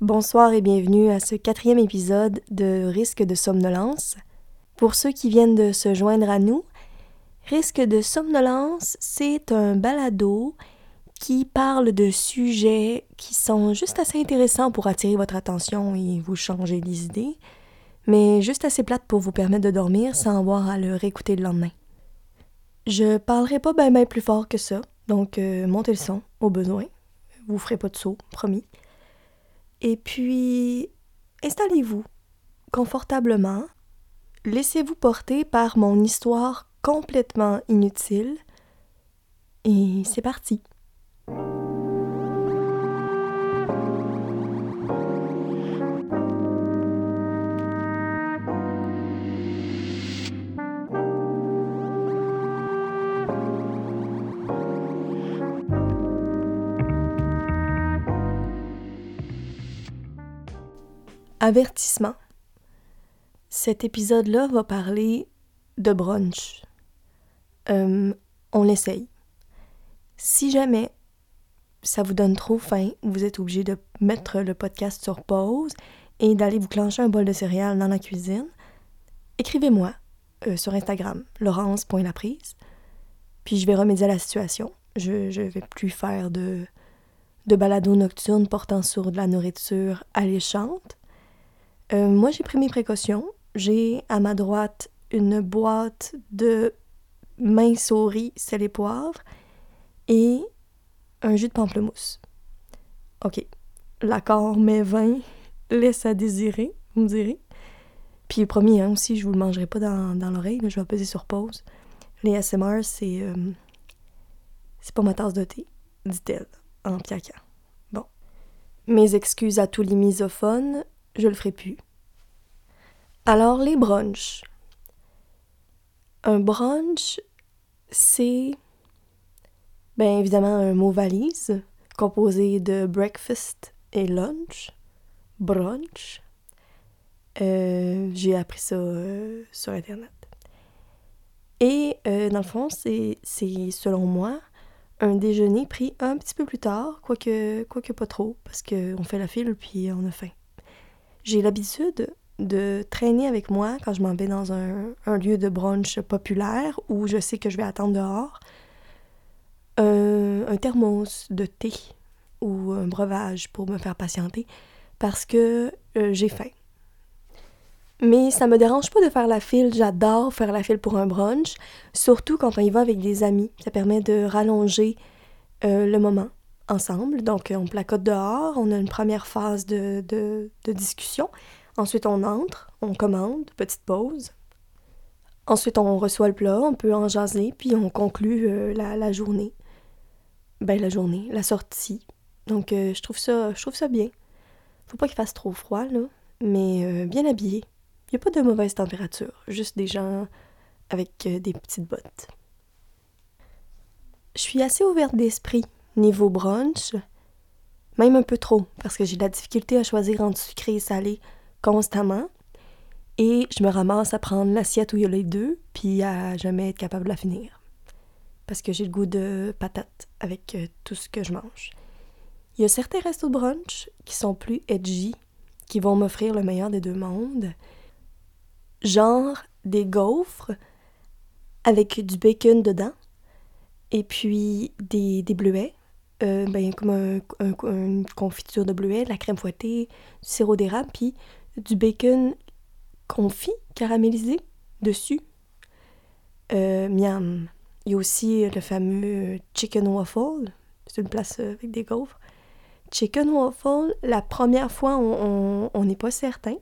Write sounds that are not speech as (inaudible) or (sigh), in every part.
Bonsoir et bienvenue à ce quatrième épisode de Risque de somnolence. Pour ceux qui viennent de se joindre à nous, Risque de somnolence, c'est un balado qui parle de sujets qui sont juste assez intéressants pour attirer votre attention et vous changer les idées, mais juste assez plates pour vous permettre de dormir sans avoir à le réécouter le lendemain. Je parlerai pas bien ben plus fort que ça, donc euh, montez le son au besoin. Vous ferez pas de saut, promis. Et puis, installez-vous confortablement. Laissez-vous porter par mon histoire complètement inutile. Et c'est parti. Avertissement. Cet épisode-là va parler de brunch. Euh, on l'essaye. Si jamais ça vous donne trop faim, vous êtes obligé de mettre le podcast sur pause et d'aller vous clencher un bol de céréales dans la cuisine, écrivez-moi euh, sur Instagram, laurence.laprise, puis je vais remédier à la situation. Je ne vais plus faire de, de balado nocturne portant sur de la nourriture alléchante. Euh, moi, j'ai pris mes précautions. J'ai à ma droite une boîte de mince souris, sel et poivre et un jus de pamplemousse. OK. L'accord mais vin (laughs) laisse à désirer, vous me direz. Puis promis, hein, aussi, je vous le mangerai pas dans, l'oreille, je vais peser sur pause. Les ASMR, c'est. Euh, c'est pas ma tasse de thé, dit-elle, en piaquant. Bon. Mes excuses à tous les misophones, je le ferai plus. Alors, les brunchs. Un brunch, c'est. Bien évidemment, un mot valise composé de breakfast et lunch. Brunch. Euh, j'ai appris ça euh, sur Internet. Et euh, dans le fond, c'est, selon moi un déjeuner pris un petit peu plus tard, quoique, quoique pas trop, parce qu'on fait la file puis on a faim. J'ai l'habitude de traîner avec moi quand je m'en vais dans un, lieu de brunch populaire où je sais que je vais attendre dehors un, thermos de thé ou un breuvage pour me faire patienter parce que euh, j'ai faim. Mais ça me dérange pas de faire la file, j'adore faire la file pour un brunch, surtout quand on y va avec des amis. Ça permet de rallonger euh, le moment ensemble. Donc on placote dehors, on a une première phase de, de discussion Ensuite, on entre, on commande, petite pause. Ensuite, on reçoit le plat, on peut en jaser, puis on conclut euh, la, journée. Ben, la journée, la sortie. Donc, euh, je trouve ça je trouve ça bien. Faut pas qu'il fasse trop froid, là, mais euh, bien habillé. Il n'y a pas de mauvaise température, juste des gens avec des petites bottes. Je suis assez ouverte d'esprit niveau brunch, même un peu trop, parce que j'ai de la difficulté à choisir entre sucré et salé constamment. Et je me ramasse à prendre l'assiette où il y a les deux, puis à jamais être capable de la finir. Parce que j'ai le goût de patate avec euh, tout ce que je mange. Il y a certains restos brunch qui sont plus edgy, qui vont m'offrir le meilleur des deux mondes. Genre des gaufres avec du bacon dedans, et puis des, des bleuets, euh, ben, comme une confiture de bleuets, de la crème fouettée, du sirop d'érable, puis du bacon confit, caramélisé, dessus. Euh, miam. Il y a aussi le fameux chicken waffle. C'est une place euh, avec des gaufres. Chicken waffle, la première fois, on n'est pas certain.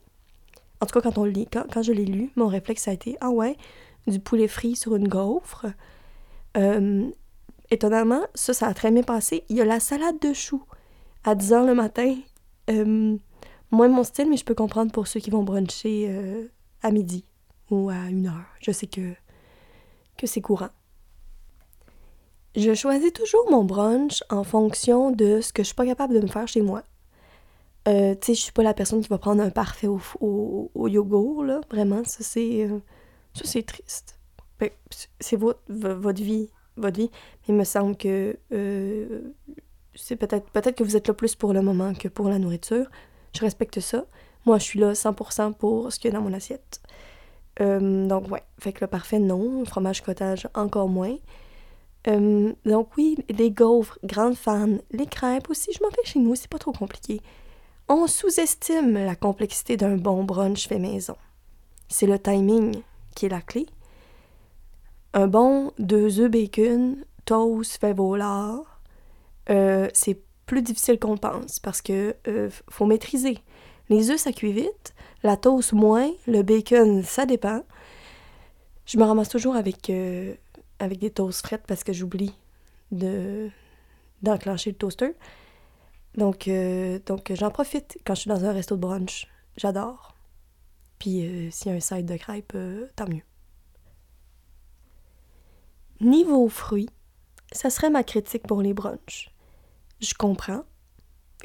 En tout cas, quand, on lit, quand, je l'ai lu, mon réflexe a été Ah ouais, du poulet frit sur une gaufre. Euh, étonnamment, ça, ça a très bien passé. Il y a la salade de choux à 10 h le matin. Euh, moins mon style, mais je peux comprendre pour ceux qui vont bruncher euh, à midi ou à une heure. Je sais que, que c'est courant. Je choisis toujours mon brunch en fonction de ce que je suis pas capable de me faire chez moi. Euh, tu sais, je suis pas la personne qui va prendre un parfait au, au, yogourt, là. Vraiment, ça c'est, euh, ça c'est triste. Ben, c'est votre, votre vie, votre vie. Il me semble que c'est peut-être, peut-être que vous êtes là plus pour le moment que pour la nourriture. Je respecte ça. Moi, je suis là 100% pour ce qu'il y a dans mon assiette. Euh, donc, ouais. Fait que le parfait, non. Fromage cottage, encore moins. Euh, donc, oui, les gaufres, grande fan. Les crêpes aussi, je m'en fais chez nous, c'est pas trop compliqué. On sous-estime la complexité d'un bon brunch fait maison. C'est le timing qui est la clé. Un bon deux œufs bacon, toast fait volard, euh, c'est plus difficile qu'on pense parce que euh, faut maîtriser. Les œufs, ça cuit vite, la toast moins, le bacon, ça dépend. Je me ramasse toujours avec, euh, avec des toasts frettes parce que j'oublie de d'enclencher le toaster. Donc, donc j'en profite quand je suis dans un resto de brunch. J'adore. Puis s'il y a un side de crêpes, tant mieux. Niveau fruits, ça serait ma critique pour les brunchs. Je comprends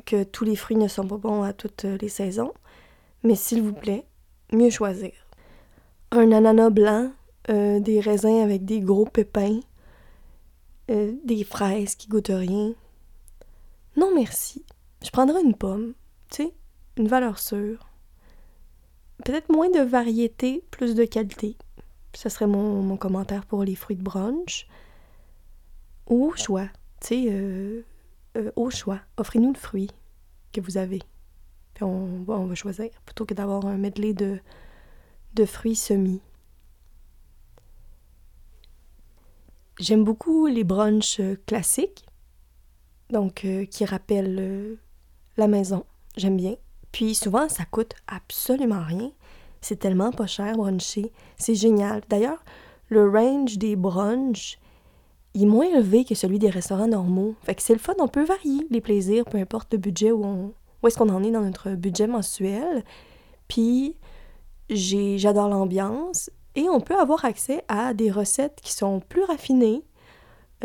que tous les fruits ne sont pas bons à toutes les saisons, mais s'il vous plaît, mieux choisir. Un ananas blanc, euh, des raisins avec des gros pépins, euh, des fraises qui goûtent rien. Non merci. Je prendrais une pomme, tu sais, une valeur sûre. Peut-être moins de variété, plus de qualité. Ce serait mon, commentaire pour les fruits de brunch. Au choix, tu sais, euh, euh, au choix, offrez-nous le fruit que vous avez. Puis on, on va choisir, plutôt que d'avoir un medley de, de fruits semis. J'aime beaucoup les brunchs euh, classiques, donc qui rappellent la maison. J'aime bien. Puis souvent, ça coûte absolument rien. C'est tellement pas cher, bruncher. C'est génial. D'ailleurs, le range des brunchs est moins élevé que celui des restaurants normaux. Fait que c'est le fun, on peut varier les plaisirs, peu importe le budget où, on, où qu'on en est dans notre budget mensuel. Puis, j'adore l'ambiance et on peut avoir accès à des recettes qui sont plus raffinées,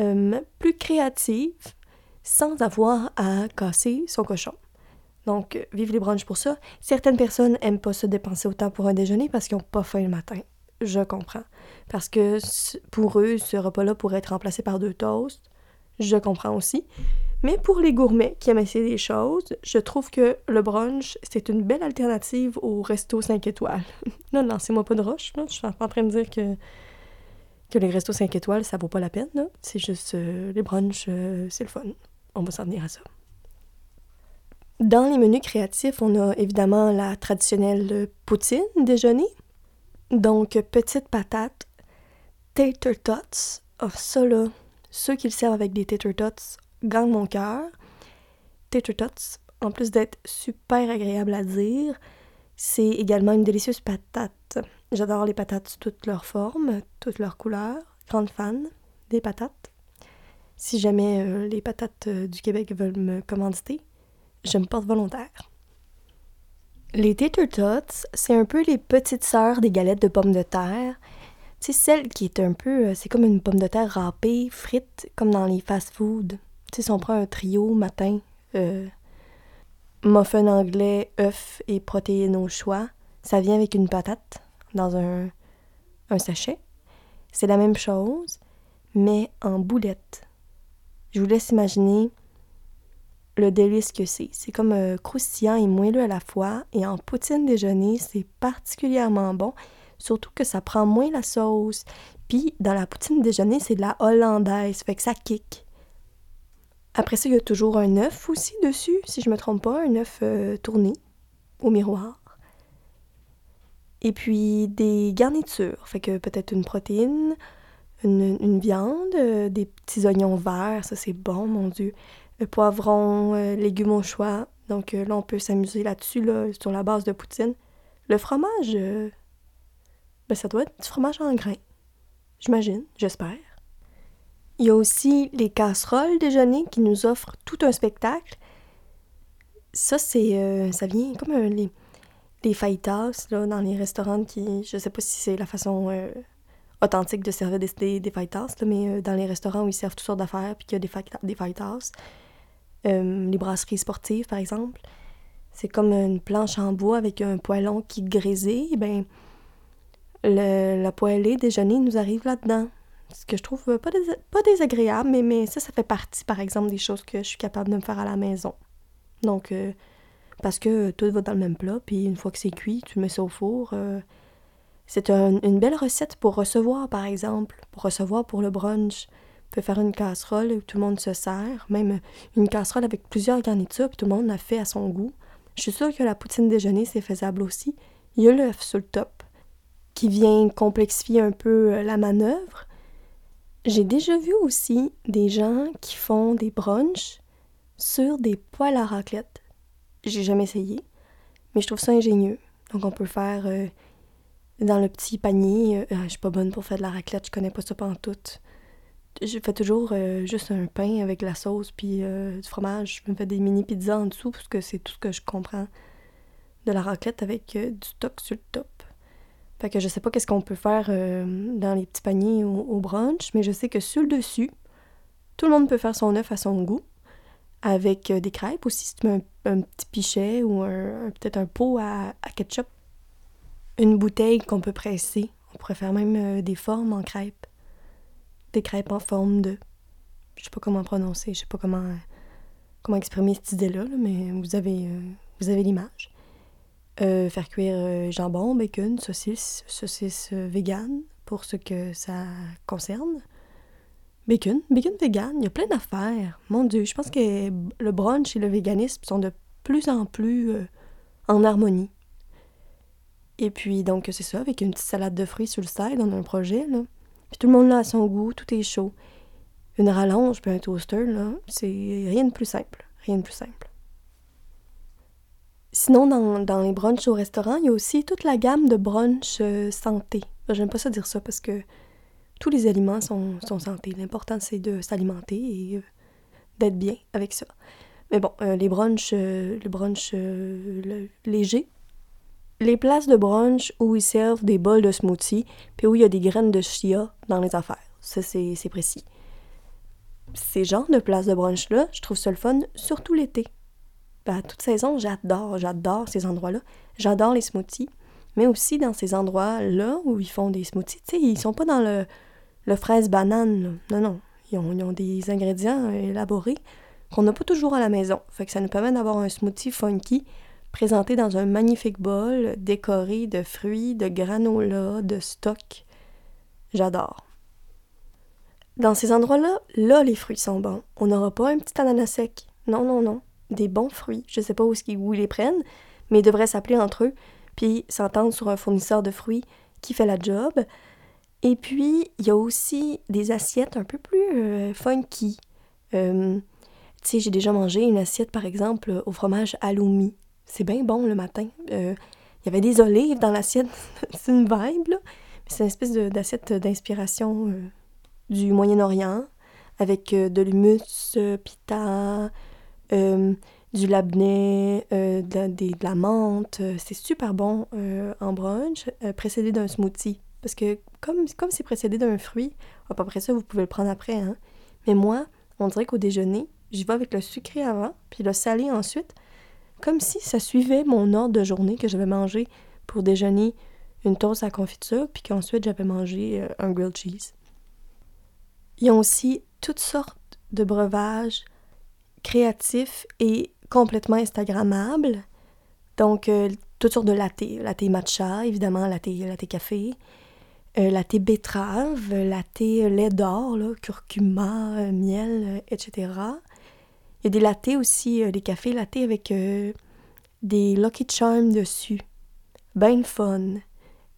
euh, plus créatives, sans avoir à casser son cochon. Donc, vive les brunchs pour ça. Certaines personnes aiment pas se dépenser autant pour un déjeuner parce qu'ils n'ont pas faim le matin. Je comprends. Parce que pour eux, ce repas-là pourrait être remplacé par deux toasts. Je comprends aussi. Mais pour les gourmets qui aiment essayer des choses, je trouve que le brunch, c'est une belle alternative au resto 5 étoiles. (laughs) non, lancez-moi pas de roche. Je suis pas en train de dire que, que les restos 5 étoiles, ça vaut pas la peine. C'est juste euh, les brunchs, euh, c'est le fun. On va s'en tenir à ça. Dans les menus créatifs, on a évidemment la traditionnelle poutine déjeuner. Donc, petites patates, tater tots. Oh, ça là, ceux qui le servent avec des tater tots gagnent mon cœur. Tater tots, en plus d'être super agréable à dire, c'est également une délicieuse patate. J'adore les patates toutes leurs formes, toutes leurs couleurs. Grande fan des patates. Si jamais euh, les patates euh, du Québec veulent me commanditer, je me porte volontaire. Les tater tots, c'est un peu les petites sœurs des galettes de pommes de terre. C'est celle qui est un peu, euh, c'est comme une pomme de terre râpée, frite, comme dans les fast-food. Tu si on prend un trio matin, euh, muffin anglais, œuf et protéines au choix, ça vient avec une patate dans un, un sachet. C'est la même chose, mais en boulette. Je vous laisse imaginer le délice que c'est. C'est comme euh, croustillant et moelleux à la fois. Et en poutine déjeuner, c'est particulièrement bon. Surtout que ça prend moins la sauce. Puis dans la poutine déjeuner, c'est de la hollandaise. Fait que ça kick. Après ça, il y a toujours un œuf aussi dessus, si je me trompe pas, un œuf euh, tourné au miroir. Et puis des garnitures, fait que peut-être une protéine, une, viande, euh, des petits oignons verts, ça c'est bon, mon Dieu poivron, euh, légumes au choix. Donc euh, là, on peut s'amuser là-dessus, là, sur la base de poutine. Le fromage, euh, ben, ça doit être du fromage en grains. J'imagine, j'espère. Il y a aussi les casseroles déjeuner qui nous offrent tout un spectacle. Ça, c'est. ça vient comme les, les fajitas là, dans les restaurants qui. Je sais pas si c'est la façon authentique de servir des, des, des fajitas, mais dans les restaurants où ils servent toutes sortes d'affaires puis qu'il y a des, des fajitas, euh, les brasseries sportives, par exemple. C'est comme une planche en bois avec un poêlon qui grésille. Ben, le, la poêlée déjeuner nous arrive là-dedans. Ce que je trouve pas, pas désagréable, mais, ça, ça fait partie, par exemple, des choses que je suis capable de me faire à la maison. Donc, euh, parce que tout va dans le même plat, puis une fois que c'est cuit, tu mets ça au four. Euh, c'est une belle recette pour recevoir, par exemple, pour recevoir pour le brunch. Tu peux faire une casserole où tout le monde se sert, même une casserole avec plusieurs garnitures, puis tout le monde l'a fait à son goût. Je suis sûre que la poutine déjeuner, c'est faisable aussi. Il y a l'œuf sur le top, qui vient complexifier un peu euh, la manœuvre. J'ai déjà vu aussi des gens qui font des brunchs sur des poêles à raclette. J'ai jamais essayé, mais je trouve ça ingénieux. Donc on peut faire euh, dans le petit panier. Euh, je suis pas bonne pour faire de la raclette, je connais pas ça tout. Je fais toujours euh, juste un pain avec la sauce puis du fromage. Je me fais des mini pizzas en dessous parce que c'est tout ce que je comprends de la raclette avec du stock sur le top. Fait que je sais pas qu'est-ce qu'on peut faire dans les petits paniers au, brunch, mais je sais que sur le dessus, tout le monde peut faire son œuf à son goût avec euh, des crêpes aussi, si tu mets un, petit pichet ou un, peut-être un pot à, ketchup. Une bouteille qu'on peut presser. On pourrait faire même euh, des formes en crêpes. Des crêpes en forme de. Je sais pas comment prononcer, je sais pas comment, comment exprimer cette idée-là, mais vous avez, euh, avez l'image. faire cuire jambon, bacon, saucisse, saucisse vegan pour ce que ça concerne. Bacon, bacon vegan, il y a plein d'affaires. Mon Dieu, je pense que le brunch et le véganisme sont de plus en plus euh, en harmonie. Et puis, donc, c'est ça, avec une petite salade de fruits sur le side, on a un projet, là. Puis tout le monde là a son goût, tout est chaud. Une rallonge puis un toaster, là, c'est rien de plus simple. Rien de plus simple. Sinon, dans, les brunchs au restaurant, il y a aussi toute la gamme de brunch euh, santé. J'aime pas ça dire ça parce que tous les aliments sont, sont santé. L'important, c'est de s'alimenter et euh, d'être bien avec ça. Mais bon, euh, les brunchs, euh, le brunch léger. Les places de brunch où ils servent des bols de smoothie, puis où il y a des graines de chia dans les affaires. Ça, c'est précis. Ces genres de places de brunch-là, je trouve ça le fun, surtout l'été. Ben, toute saison, j'adore, j'adore ces endroits-là. J'adore les smoothies, mais aussi dans ces endroits-là où ils font des smoothies. Tu sais, ils sont pas dans le le fraise banane. Non, non. Ils ont, des ingrédients élaborés qu'on n'a pas toujours à la maison. Fait que ça nous permet d'avoir un smoothie funky présenté dans un magnifique bol décoré de fruits, de granola, de stock. J'adore. Dans ces endroits-là, là, les fruits sont bons. On n'aura pas un petit ananas sec. Non, non, non. Des bons fruits. Je sais pas où, où ils les prennent, mais ils devraient s'appeler entre eux, puis s'entendre sur un fournisseur de fruits qui fait la job. Et puis, il y a aussi des assiettes un peu plus euh, funky. Euh, tu sais, j'ai déjà mangé une assiette, par exemple, au fromage halloumi. C'est bien bon le matin. Euh, il y avait des olives dans l'assiette. (laughs) c'est une vibe, là. C'est une espèce d'assiette d'inspiration du Moyen-Orient, avec de l'humus, pita, du labneh, de, de, la menthe. C'est super bon en brunch, précédé d'un smoothie. Parce que comme c'est précédé d'un fruit, à près ça, vous pouvez le prendre après. Hein? Mais moi, on dirait qu'au déjeuner, j'y vais avec le sucré avant, puis le salé ensuite, comme si ça suivait mon ordre de journée que j'avais mangé pour déjeuner une toast à confiture, puis qu'ensuite j'avais mangé euh, un grilled cheese. Ils ont aussi toutes sortes de breuvages créatifs et complètement instagrammables. Donc, euh, toutes sortes de latte. Latte matcha, évidemment, latte, latte café. Euh, la thé betterave, la thé lait d'or, curcuma, euh, miel, etc. Y des lattés aussi, des cafés lattés avec des Lucky Charms dessus. Ben fun.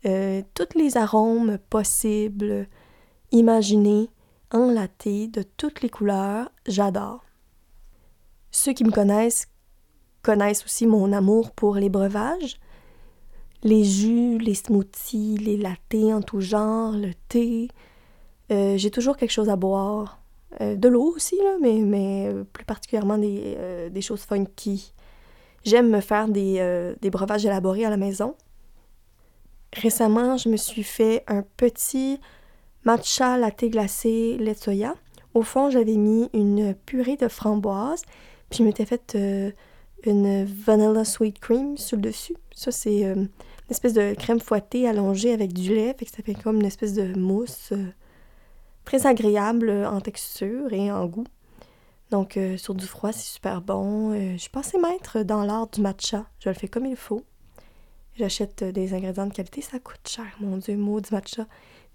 tous les arômes possibles, imaginés, en latte, de toutes les couleurs, j'adore. Ceux qui me connaissent connaissent aussi mon amour pour les breuvages les jus, les smoothies, les lattés en tout genre, le thé. Euh, j'ai toujours quelque chose à boire. Euh, de l'eau aussi, mais, euh, plus particulièrement des, des, choses funky. J'aime me faire des, breuvages élaborés à la maison. Récemment, je me suis fait un petit matcha latte glacé lait de soya. Au fond, j'avais mis une purée de framboise, puis je m'étais fait une vanilla sweet cream sur le dessus. Ça, c'est une espèce de crème fouettée allongée avec du lait, fait que ça fait comme une espèce de mousse euh, très agréable en texture et en goût. Donc, euh, sur du froid, c'est super bon. Euh, je suis passée maître dans l'art du matcha. Je le fais comme il faut. J'achète euh, des ingrédients de qualité. Ça coûte cher, mon Dieu, mot du matcha.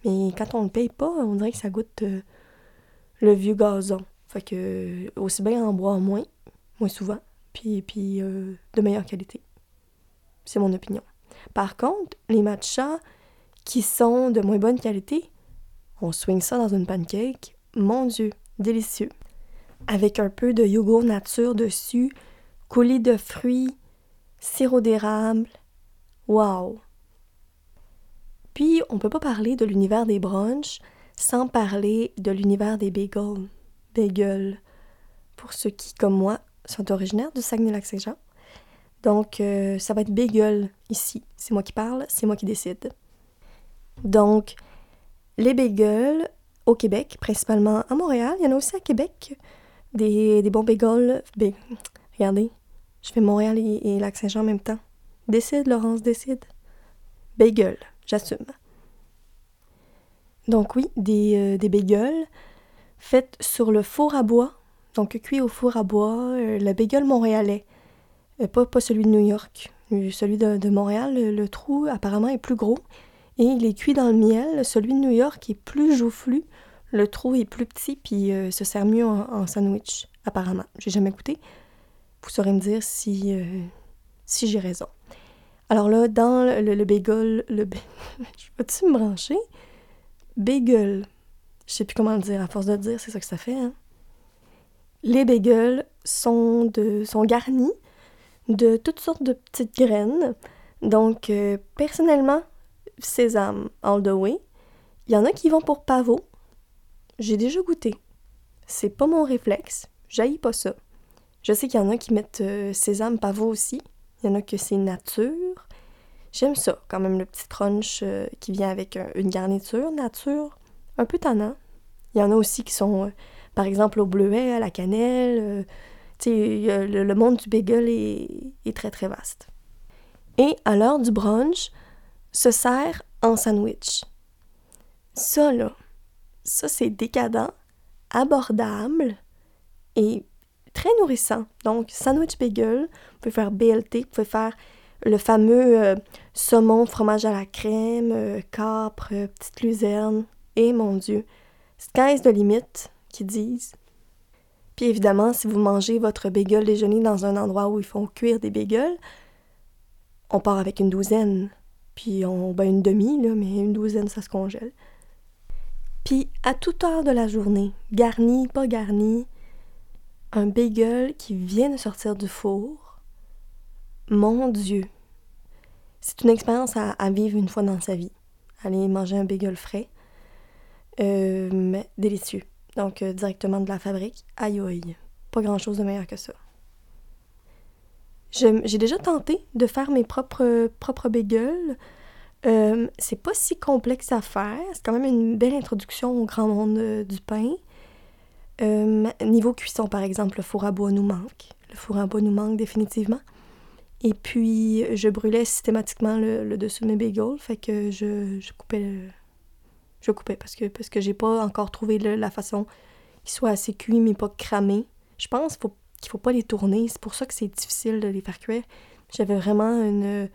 Mais quand on le paye pas, on dirait que ça goûte le vieux gazon. Fait que, aussi bien en boire moins, moins souvent, puis, puis de meilleure qualité. C'est mon opinion. Par contre, les matchas qui sont de moins bonne qualité, on swing ça dans une pancake. Mon Dieu, délicieux avec un peu de yogourt nature dessus, coulis de fruits, sirop d'érable. Wow! Puis, on peut pas parler de l'univers des brunchs sans parler de l'univers des bagels. Bagels. Pour ceux qui, comme moi, sont originaires du Saguenay-Lac-Saint-Jean. Donc, euh, ça va être bagel ici. C'est moi qui parle, c'est moi qui décide. Donc, les bagels au Québec, principalement à Montréal, il y en a aussi à Québec, des, des bons bagels. regardez, je fais Montréal et, Lac-Saint-Jean en même temps. Décide, Laurence, décide. Bagel, j'assume. Donc oui, des, euh, des bagels faits sur le four à bois, donc cuit au four à bois, euh, le bagel montréalais, euh, pas, pas celui de New York. Celui de, Montréal, le, trou apparemment est plus gros et il est cuit dans le miel. Celui de New York est plus joufflu, le trou est plus petit puis euh, se sert mieux en, sandwich, apparemment. J'ai jamais goûté. Vous saurez me dire si, euh, si j'ai raison. Alors là, dans le, le bagel, le (laughs) je peux-tu me brancher? Bagel. Je sais plus comment le dire, à force de le dire, c'est ça que ça fait, hein? Les bagels sont, de, sont garnis de toutes sortes de petites graines. Donc, euh, personnellement, sésame all the way. Il y en a qui vont pour pavot, j'ai déjà goûté. C'est pas mon réflexe. J'haïs pas ça. Je sais qu'il y en a qui mettent euh, sésame pavot aussi. Il y en a que c'est nature. J'aime ça, quand même, le petit crunch euh, qui vient avec une garniture nature. Un peu tannant. Il y en a aussi qui sont, euh, par exemple, au bleuet, à la cannelle. tu sais, le, monde du bagel est très, très vaste. Et à l'heure du brunch, se sert en sandwich. Ça, là, ça, c'est décadent, abordable et très nourrissant. Donc, sandwich bagel, vous pouvez faire BLT, vous pouvez faire le fameux euh, saumon, fromage à la crème, euh, capre, euh, petite luzerne. Et mon Dieu, sky's de limite, qui disent. Puis évidemment, si vous mangez votre bagel déjeuner dans un endroit où ils font cuire des bagels, on part avec une douzaine. Puis on, ben une demi, là, mais une douzaine, ça se congèle. Puis à toute heure de la journée, garni, pas garni, un bagel qui vient de sortir du four. Mon Dieu! C'est une expérience à, vivre une fois dans sa vie. Aller manger un bagel frais, euh, mais délicieux. Donc euh, directement de la fabrique. Aïe aïe. Pas grand chose de meilleur que ça. J'ai déjà tenté de faire mes propres, propres bagels. Euh, c'est pas si complexe à faire. C'est quand même une belle introduction au grand monde euh, du pain. Euh, niveau cuisson, par exemple, le four à bois nous manque. Le four à bois nous manque définitivement. Et puis, je brûlais systématiquement le, dessus de mes bagels. Fait que je, je coupais Je coupais parce que, parce que j'ai pas encore trouvé la façon qu'il soit assez cuit mais pas cramé. Je pense qu'il faut, qu'il faut pas les tourner. C'est pour ça que c'est difficile de les faire cuire. J'avais vraiment une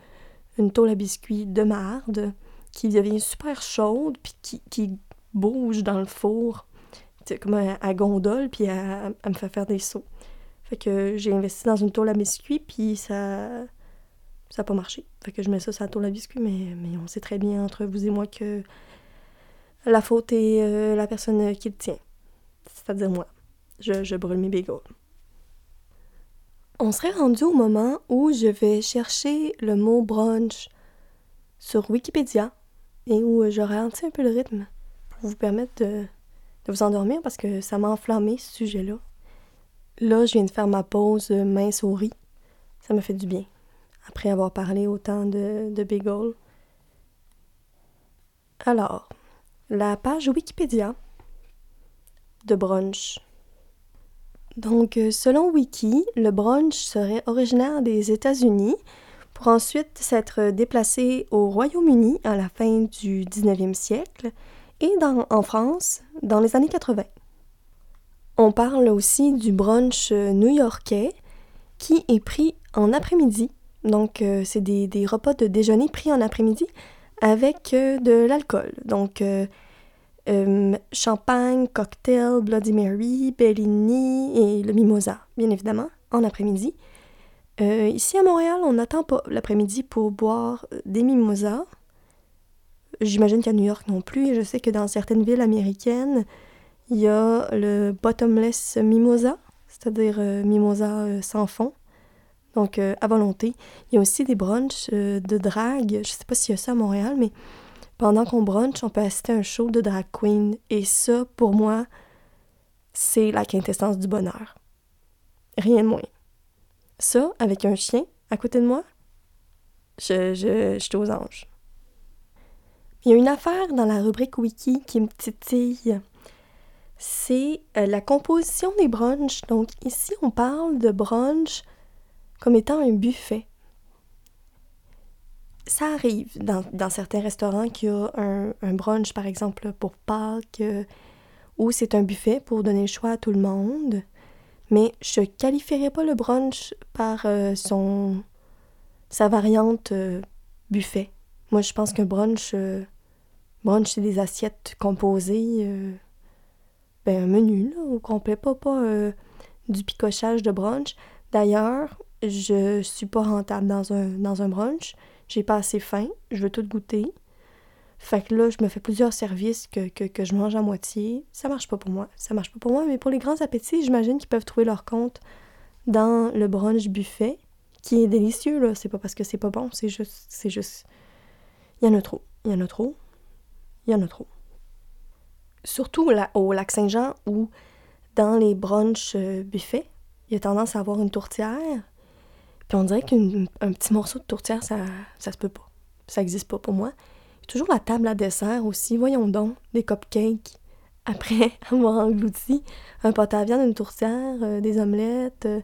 une tôle à biscuits de marde qui devient super chaude puis qui, qui bouge dans le four comme à, gondole puis à, me faire faire des sauts. Fait que j'ai investi dans une tôle à biscuits puis ça ça n'a pas marché. Fait que je mets ça sur la tôle à biscuits mais, mais on sait très bien entre vous et moi que la faute est euh, la personne qui le tient. C'est-à-dire moi. Je, je brûle mes bagels. On serait rendu au moment où je vais chercher le mot brunch sur Wikipédia et où je ralentis un peu le rythme pour vous permettre de, vous endormir parce que ça m'a enflammé ce sujet-là. Là, je viens de faire ma pause mince au riz. Ça me fait du bien. Après avoir parlé autant de, de bagel. Alors, la page Wikipédia de brunch. Donc, euh, selon Wiki, le brunch serait originaire des États-Unis pour ensuite s'être déplacé au Royaume-Uni à la fin du 19e siècle et en France dans les années 80. On parle aussi du brunch new-yorkais qui est pris en après-midi. Donc, c'est des, repas de déjeuner pris en après-midi avec de l'alcool. Donc, euh, champagne, cocktail, Bloody Mary, Bellini et le mimosa, bien évidemment, en après-midi. Euh, ici à Montréal, on n'attend pas l'après-midi pour boire des mimosas. J'imagine qu'à New York non plus. Je sais que dans certaines villes américaines, il y a le bottomless mimosa, c'est-à-dire euh, mimosa sans fond. Donc à volonté. Il y a aussi des brunchs de drague. Je sais pas s'il y a ça à Montréal, mais pendant qu'on brunch, on peut assister à un show de drag queen. Et ça, pour moi, c'est la quintessence du bonheur. Rien de moins. Ça, avec un chien à côté de moi, je, je, je suis aux anges. Il y a une affaire dans la rubrique wiki qui me titille. C'est euh, la composition des brunchs. Donc ici, on parle de brunch comme étant un buffet ça arrive dans, certains restaurants qu'il y a un, brunch, par exemple, pour Pâques, euh, où c'est un buffet pour donner le choix à tout le monde. Mais je qualifierais pas le brunch par euh, son sa variante euh, buffet. Moi, je pense qu'un brunch, brunch, c'est des assiettes composées, ben, un menu, là, au complet, pas, pas du picochage de brunch. D'ailleurs, je suis pas rentable dans un, dans un brunch j'ai pas assez faim, je veux tout goûter. Fait que là, je me fais plusieurs services que, que, je mange à moitié. Ça marche pas pour moi. Ça marche pas pour moi, mais pour les grands appétits, j'imagine qu'ils peuvent trouver leur compte dans le brunch buffet, qui est délicieux, là. C'est pas parce que c'est pas bon, c'est juste. C'est juste. Il y en a trop. Il y en a trop. Il y en a trop. Surtout au lac Saint-Jean où, dans les brunchs euh, buffets, il y a tendance à avoir une tourtière puis on dirait qu'un petit morceau de tourtière, ça, ça se peut pas. Ça existe pas pour moi. toujours la table à dessert aussi. Voyons donc, des cupcakes. Après (laughs) avoir englouti un pot à viande, une tourtière, euh, des omelettes, euh,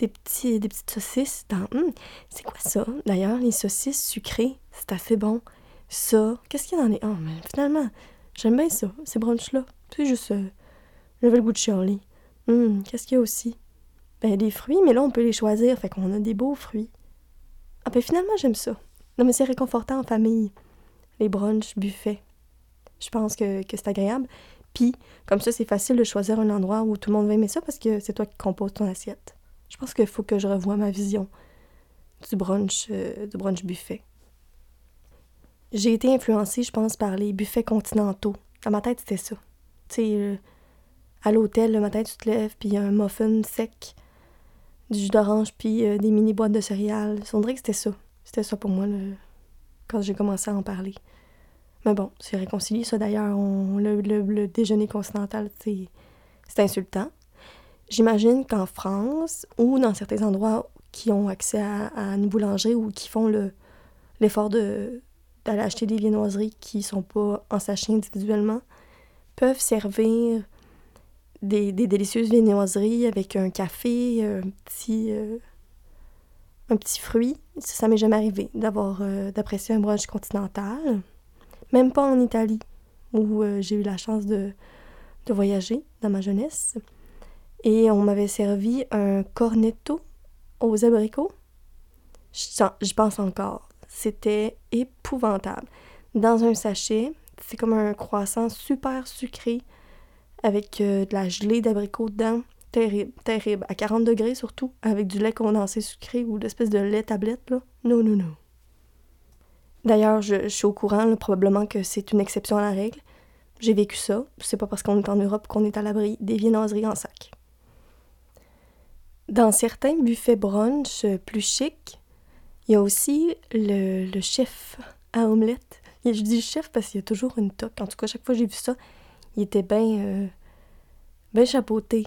des, petits, des petites saucisses. Hum, c'est quoi ça? D'ailleurs, les saucisses sucrées, c'est assez bon. Ça, qu'est-ce qu'il y a dans les... Oh, mais finalement, j'aime bien ça, ces brunchs-là. C'est juste... Euh, j'avais le goût de Shirley. Hum, qu'est-ce qu'il y a aussi? Ben, des fruits, mais là, on peut les choisir, fait qu'on a des beaux fruits. Ah, ben, finalement, j'aime ça. Non, mais c'est réconfortant en famille. Les brunchs, buffets. Je pense que, c'est agréable. Puis, comme ça, c'est facile de choisir un endroit où tout le monde va aimer ça parce que c'est toi qui composes ton assiette. Je pense qu'il faut que je revoie ma vision du brunch, euh, du brunch buffet. J'ai été influencée, je pense, par les buffets continentaux. Dans ma tête, c'était ça. Tu sais, euh, à l'hôtel, le matin, tu te lèves, puis il y a un muffin sec du jus d'orange puis euh, des mini boîtes de céréales. On dirait que c'était ça. C'était ça pour moi quand j'ai commencé à en parler. Mais bon, c'est réconcilié ça d'ailleurs. Le, déjeuner continental, c'est insultant. J'imagine qu'en France ou dans certains endroits qui ont accès à, une boulangerie ou qui font l'effort de d'aller acheter des viennoiseries qui sont pas en sachet individuellement, peuvent servir des, délicieuses viennoiseries avec un café, un petit, euh, un petit fruit. Ça, m'est jamais arrivé d'avoir euh, d'apprécier un brunch continental. Même pas en Italie, où euh, j'ai eu la chance de, de voyager dans ma jeunesse. Et on m'avait servi un cornetto aux abricots. J'y pense encore. C'était épouvantable. Dans un sachet, c'est comme un croissant super sucré avec euh, de la gelée d'abricot dedans. Terrible, terrible. À 40 degrés surtout, avec du lait condensé sucré ou l'espèce de lait tablette, là. Non, non, non. D'ailleurs, je, suis au courant, probablement que c'est une exception à la règle. J'ai vécu ça. C'est pas parce qu'on est en Europe qu'on est à l'abri des viennoiseries en sac. Dans certains buffets brunch plus chics, il y a aussi le, chef à omelette. Je dis chef parce qu'il y a toujours une toque. En tout cas, chaque fois que j'ai vu ça, il était bien euh, chapeauté.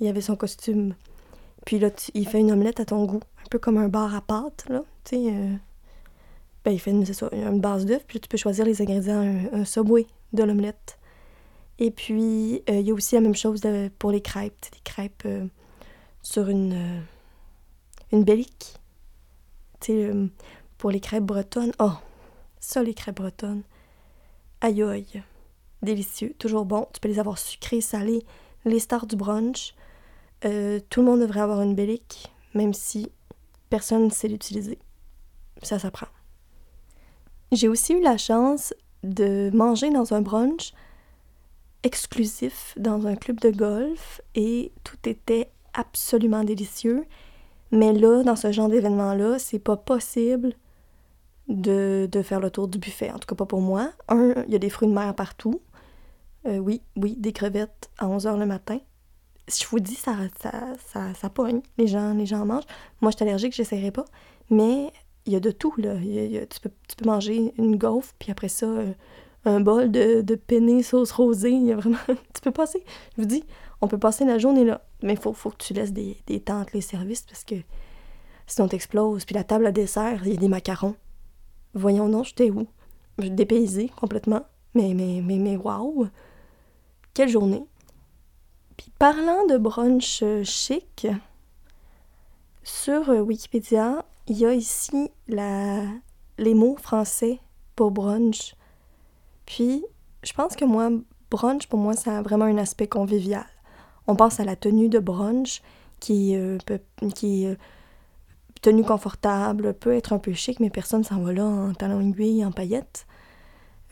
Il avait son costume. Puis là, il fait une omelette à ton goût. Un peu comme un bar à pâte, là. Tu sais, euh, ben, il fait une, base d'œuf, puis tu peux choisir les ingrédients, un, subway de l'omelette. Et puis, euh, il y a aussi la même chose pour les crêpes. Des crêpes sur une, une bellique. Tu sais, pour les crêpes bretonnes. Oh, ça, les crêpes bretonnes. Aïe aïe délicieux, toujours bon. Tu peux les avoir sucrés, salés, les stars du brunch. Euh, tout le monde devrait avoir une bélique, même si personne ne sait l'utiliser. Ça s'apprend. J'ai aussi eu la chance de manger dans un brunch exclusif dans un club de golf et tout était absolument délicieux. Mais là, dans ce genre d'événement-là, c'est pas possible de, de, faire le tour du buffet. En tout cas, pas pour moi. Un, il y a des fruits de mer partout. Euh, oui, oui, des crevettes à 11h le matin. Je vous dis, ça, ça, ça, ça pogne. Les gens, les gens mangent. Moi, je suis allergique, j'essaierai pas. Mais il y a de tout, là. tu, peux, tu, peux, manger une gaufre, puis après ça, euh, un bol de, de sauce rosée. Il y a vraiment... (laughs) tu peux passer... Je vous dis, on peut passer la journée là. Mais il faut, faut que tu laisses des, des temps les services, parce que sinon t'exploses. Puis la table à dessert, il y a des macarons. Voyons non, j'étais où? Je dépaysée complètement. Mais, mais, mais, mais, waouh! Quelle journée! Puis parlant de brunch euh, chic, sur euh, Wikipédia, il y a ici les mots français pour brunch. Puis, je pense que moi, brunch, pour moi, ça a vraiment un aspect convivial. On pense à la tenue de brunch qui, euh, peut, qui est tenue confortable, peut être un peu chic, mais personne s'en va là en talons aiguilles, en paillettes.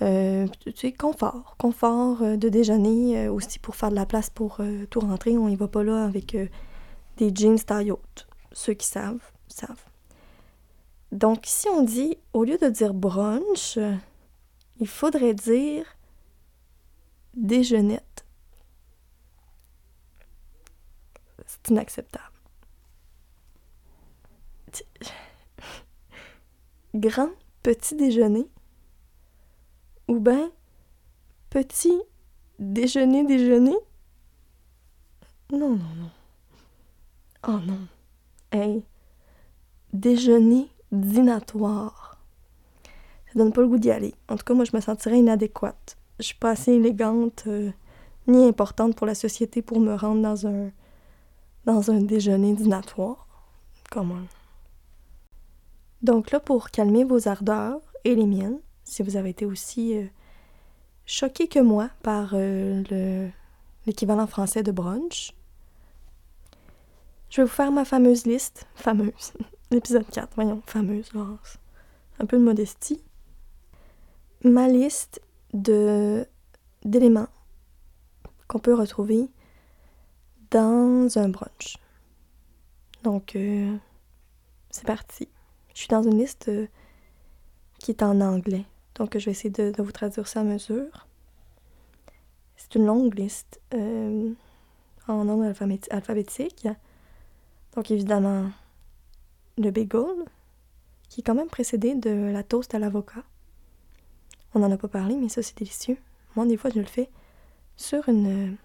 Euh, tu sais, confort. Confort euh, de déjeuner euh, aussi pour faire de la place pour tout rentrer. On y va pas là avec des jeans taille haute. Ceux qui savent, savent. Donc, si on dit, au lieu de dire brunch, il faudrait dire déjeunette. C'est inacceptable. (laughs) Grand petit déjeuner ou bien petit déjeuner déjeuner? Non, non, non. Oh non. Hey, déjeuner dînatoire. Ça donne pas le goût d'y aller. En tout cas, moi, je me sentirais inadéquate. Je suis pas assez élégante euh, ni importante pour la société pour me rendre dans un dans un déjeuner dînatoire. Comment Donc là, pour calmer vos ardeurs et les miennes, si vous avez été aussi euh, choqué que moi par euh, le, l'équivalent français de brunch. Je vais vous faire ma fameuse liste. Fameuse. (laughs) L'épisode 4, voyons, fameuse, Laurence. Un peu de modestie. Ma liste d'éléments qu'on peut retrouver dans un brunch. Donc, euh, c'est parti. Je suis dans une liste qui est en anglais. Donc, je vais essayer de, vous traduire ça à mesure. C'est une longue liste euh, en ordre alphabétique. Donc, évidemment, le bagel, qui est quand même précédé de la toast à l'avocat. On n'en a pas parlé, mais ça, c'est délicieux. Moi, des fois, je le fais sur une,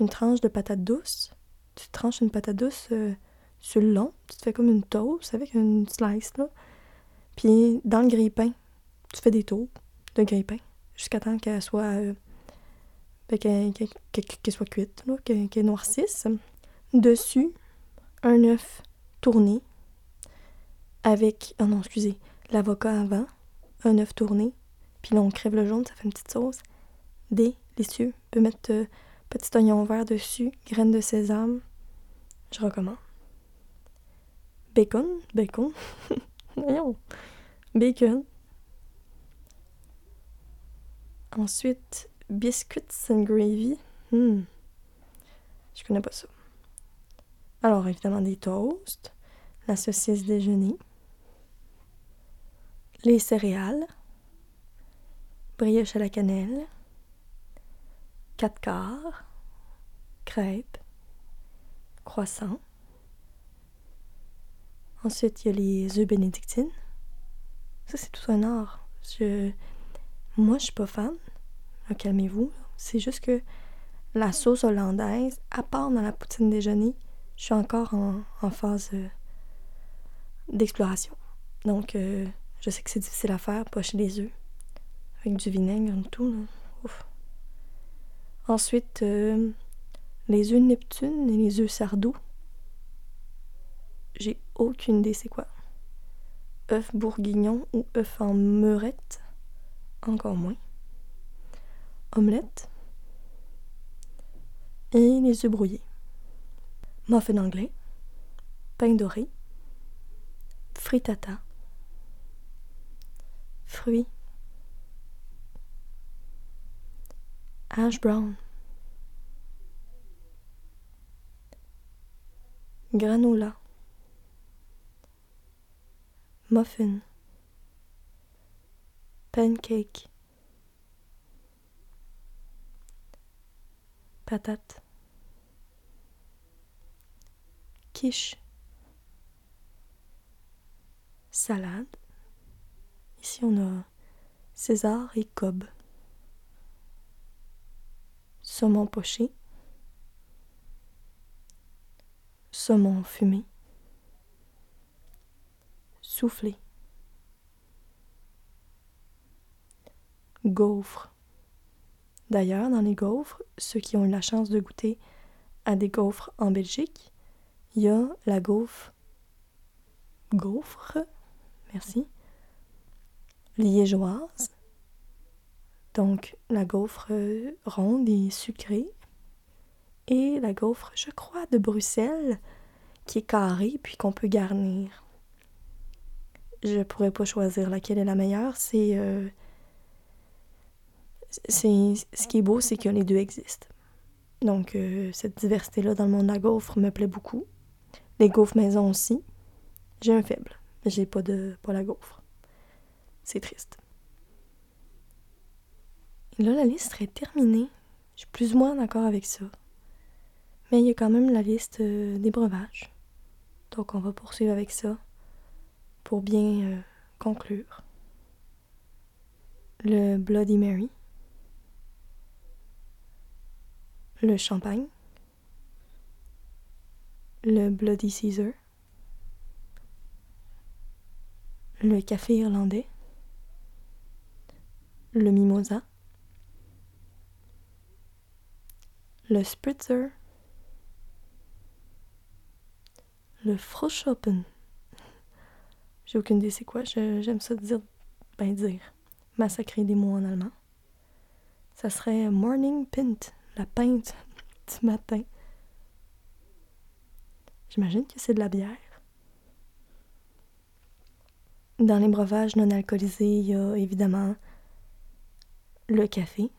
une tranche de patate douce. Tu tranches une patate douce euh, sur le long. Tu te fais comme une toast avec une slice, là. Puis, dans le grille-pain, tu fais des tours de grille-pain jusqu'à temps qu'elle soit euh, ben, qu'elle soit cuite, qu'elle noircisse. Dessus, un œuf tourné avec, oh non, excusez, l'avocat avant, un œuf tourné, puis là on crève le jaune, ça fait une petite sauce. Délicieux. On peut mettre euh, petit oignon vert dessus, graines de sésame. Je recommande. Bacon, bacon. (laughs) Voyons. Bacon. Ensuite, biscuits and gravy. Hmm. Je connais pas ça. Alors, évidemment, des toasts, la saucisse déjeuner, les céréales, brioche à la cannelle, quatre quarts, crêpes, croissants. Ensuite, il y a les œufs bénédictines. Ça, c'est tout un art. Je... Moi, je suis pas fan. Calmez-vous. C'est juste que la sauce hollandaise, à part dans la poutine déjeuner, je suis encore en, phase euh, d'exploration. Donc, euh, je sais que c'est difficile à faire, pocher les œufs. Avec du vinaigre et tout. Ouf. Ensuite, euh, les œufs Neptune et les œufs Sardou. J'ai aucune idée c'est quoi. œufs bourguignon ou œufs en meurette? Encore moins. Omelette. et les œufs brouillés. Muffin anglais, pain doré, frittata, fruits, hash brown, granola, muffin, pancake, quiche, salade. Ici on a César et Cobb. Saumon poché. Saumon fumé. Soufflé. Gaufres. D'ailleurs, dans les gaufres, ceux qui ont eu la chance de goûter à des gaufres en Belgique, il y a la gaufre. Gaufre, merci. Liégeoise. Donc, la gaufre ronde et sucrée. Et la gaufre, je crois, de Bruxelles, qui est carrée puis qu'on peut garnir. Je pourrais pas choisir laquelle est la meilleure. C'est. Euh, ce qui est beau, c'est que les deux existent. Donc, euh, cette diversité-là dans le monde de la gaufre me plaît beaucoup. Les gaufres maison aussi. J'ai un faible. J'ai pas de pas la gaufre. C'est triste. Et là, la liste serait terminée. Je suis plus ou moins d'accord avec ça. Mais il y a quand même la liste euh, des breuvages. Donc on va poursuivre avec ça pour bien euh, conclure. Le Bloody Mary. Le champagne. Le Bloody Caesar. Le café irlandais. Le mimosa. Le spritzer. Le Froschoppen. (laughs) J'ai aucune idée c'est quoi. J'aime ça dire, ben dire, massacrer des mots en allemand. Ça serait Morning Pint, la pinte du matin. J'imagine que c'est de la bière. Dans les breuvages non alcoolisés, il y a évidemment le café,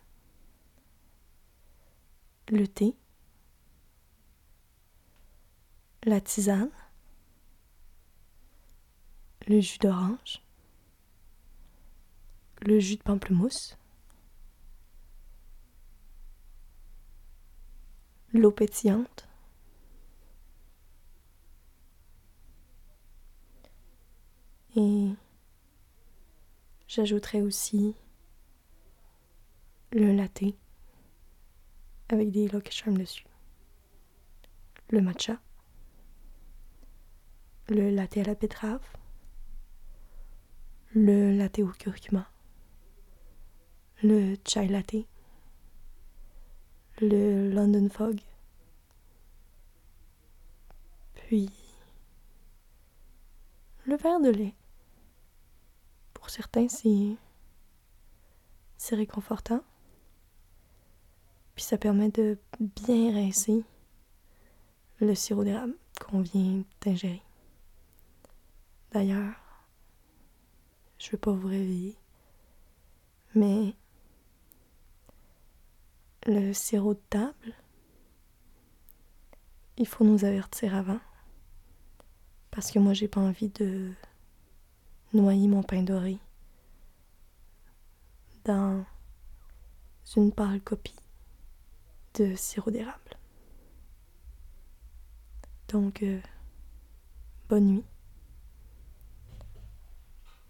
le thé, la tisane, le jus d'orange, le jus de pamplemousse, l'eau pétillante, et j'ajouterai aussi le latte avec des Charms dessus, le matcha, le latte à la betterave, le latte au curcuma, le chai latte, le London Fog, puis le verre de lait. Pour certains, c'est c'est réconfortant. Puis ça permet de bien rincer le sirop d'érable qu'on vient d'ingérer. D'ailleurs, je veux pas vous réveiller, mais le sirop de table, il faut nous avertir avant. Parce que moi, j'ai pas envie de noyer mon pain doré dans une pâle copie de sirop d'érable. Donc, euh, bonne nuit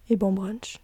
et bon brunch.